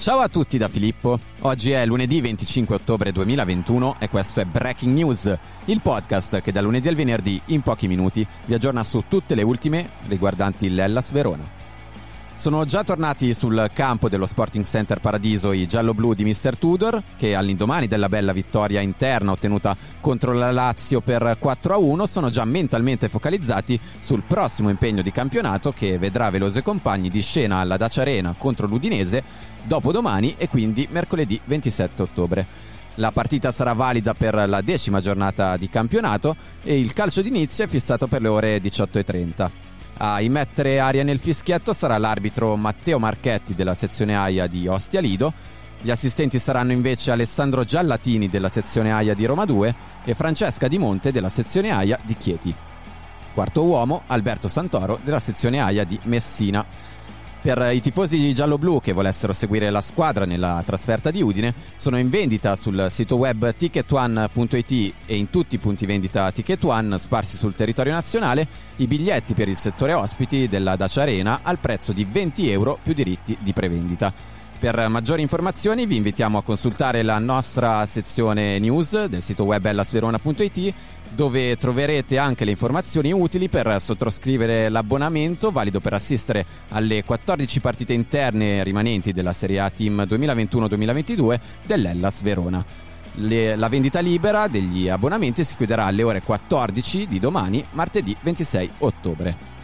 Ciao a tutti da Filippo. Oggi è lunedì 25 ottobre 2021 e questo è Breaking News, il podcast che da lunedì al venerdì in pochi minuti vi aggiorna su tutte le ultime riguardanti l'Ellas Verona. Sono già tornati sul campo dello Sporting Center Paradiso i giallo-blu di Mr. Tudor, che all'indomani della bella vittoria interna ottenuta contro la Lazio per 4-1 sono già mentalmente focalizzati sul prossimo impegno di campionato che vedrà Veloso e compagni di scena alla Dacia Arena contro l'Udinese dopodomani e quindi mercoledì 27 ottobre. La partita sarà valida per la decima giornata di campionato e il calcio d'inizio è fissato per le ore 18.30. A immettere aria nel fischietto sarà l'arbitro Matteo Marchetti della sezione AIA di Ostia Lido. Gli assistenti saranno invece Alessandro Giallatini della sezione AIA di Roma 2 e Francesca Di Monte della sezione AIA di Chieti. Quarto uomo Alberto Santoro della sezione AIA di Messina. Per i tifosi giallo-blu che volessero seguire la squadra nella trasferta di Udine, sono in vendita sul sito web ticketone.it e in tutti i punti vendita Ticket One sparsi sul territorio nazionale i biglietti per il settore ospiti della Dacia Arena al prezzo di 20 euro più diritti di prevendita. Per maggiori informazioni vi invitiamo a consultare la nostra sezione news del sito web ellasverona.it dove troverete anche le informazioni utili per sottoscrivere l'abbonamento valido per assistere alle 14 partite interne rimanenti della Serie A Team 2021-2022 dell'Ellas Verona. Le, la vendita libera degli abbonamenti si chiuderà alle ore 14 di domani, martedì 26 ottobre.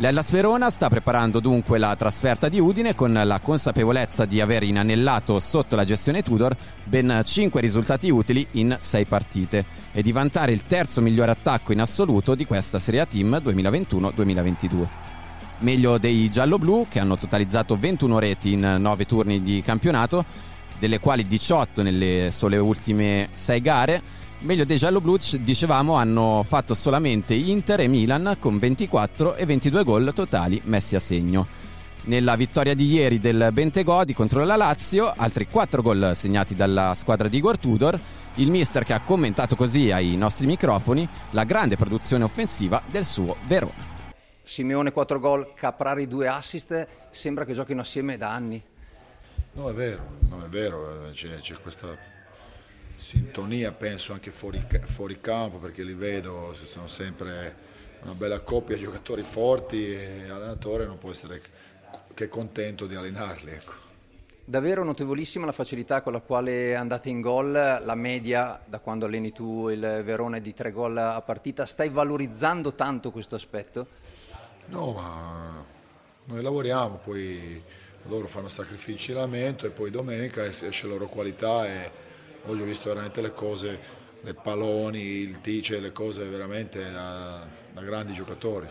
L'Ellas Verona sta preparando dunque la trasferta di Udine con la consapevolezza di aver inanellato sotto la gestione Tudor ben 5 risultati utili in 6 partite e di vantare il terzo migliore attacco in assoluto di questa Serie A Team 2021-2022. Meglio dei giallo-blu che hanno totalizzato 21 reti in 9 turni di campionato, delle quali 18 nelle sole ultime 6 gare Meglio dei giallo-blu, dicevamo, hanno fatto solamente Inter e Milan con 24 e 22 gol totali messi a segno. Nella vittoria di ieri del Bentegodi contro la Lazio, altri 4 gol segnati dalla squadra di Igor Tudor, il mister che ha commentato così ai nostri microfoni la grande produzione offensiva del suo Verona. Simeone 4 gol, Caprari 2 assist, sembra che giochino assieme da anni. No, è vero, non è vero, c'è, c'è questa sintonia penso anche fuori, fuori campo perché li vedo, se sono sempre una bella coppia di giocatori forti e l'allenatore non può essere che contento di allenarli. Ecco. Davvero notevolissima la facilità con la quale andate in gol, la media da quando alleni tu il Verona è di tre gol a partita, stai valorizzando tanto questo aspetto? No, ma noi lavoriamo, poi loro fanno sacrifici in allenamento e poi domenica esce la loro qualità e Oggi ho visto veramente le cose, le palloni, il tice, le cose veramente da, da grandi giocatori.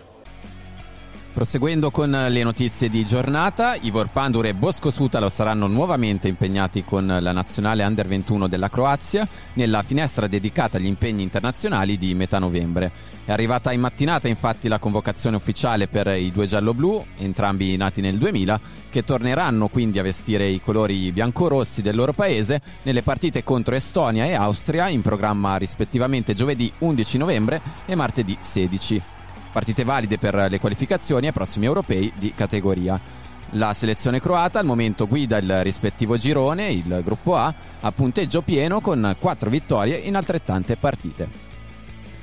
Proseguendo con le notizie di giornata, Ivor Pandur e Bosco Sutalo saranno nuovamente impegnati con la nazionale Under 21 della Croazia nella finestra dedicata agli impegni internazionali di metà novembre. È arrivata in mattinata infatti la convocazione ufficiale per i due giallo-blu, entrambi nati nel 2000, che torneranno quindi a vestire i colori biancorossi del loro paese nelle partite contro Estonia e Austria in programma rispettivamente giovedì 11 novembre e martedì 16 partite valide per le qualificazioni ai prossimi europei di categoria. La selezione croata al momento guida il rispettivo girone, il gruppo A, a punteggio pieno con 4 vittorie in altrettante partite.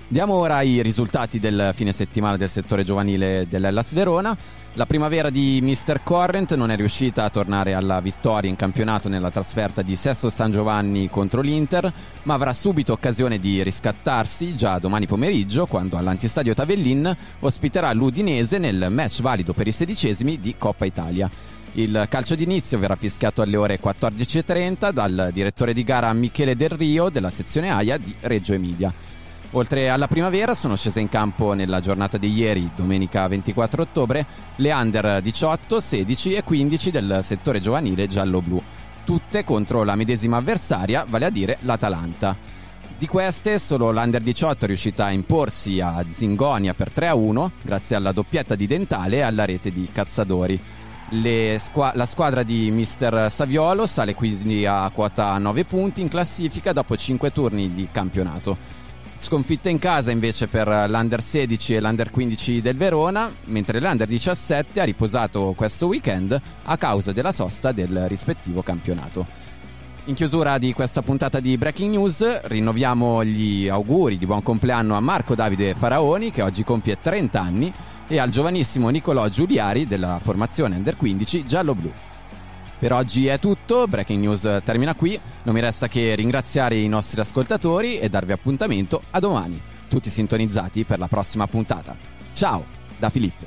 Diamo ora i risultati del fine settimana del settore giovanile dell'Ellas Verona. La primavera di Mr. Corrent non è riuscita a tornare alla vittoria in campionato nella trasferta di Sesso San Giovanni contro l'Inter, ma avrà subito occasione di riscattarsi già domani pomeriggio quando all'Antistadio Tavellin ospiterà l'Udinese nel match valido per i sedicesimi di Coppa Italia. Il calcio d'inizio verrà fischiato alle ore 14.30 dal direttore di gara Michele Del Rio della sezione AIA di Reggio Emilia. Oltre alla primavera sono scese in campo nella giornata di ieri, domenica 24 ottobre, le under 18, 16 e 15 del settore giovanile giallo-blu, tutte contro la medesima avversaria, vale a dire l'Atalanta. Di queste solo l'Under 18 è riuscita a imporsi a Zingonia per 3-1 grazie alla doppietta di Dentale e alla rete di Cazzadori. Squa- la squadra di Mister Saviolo sale quindi a quota 9 punti in classifica dopo 5 turni di campionato. Sconfitta in casa invece per l'Under 16 e l'Under 15 del Verona, mentre l'Under 17 ha riposato questo weekend a causa della sosta del rispettivo campionato. In chiusura di questa puntata di Breaking News rinnoviamo gli auguri di buon compleanno a Marco Davide Faraoni che oggi compie 30 anni e al giovanissimo Nicolò Giuliari della formazione Under 15 giallo-blu. Per oggi è tutto, Breaking News termina qui, non mi resta che ringraziare i nostri ascoltatori e darvi appuntamento a domani, tutti sintonizzati per la prossima puntata. Ciao, da Filippo.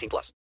18 plus.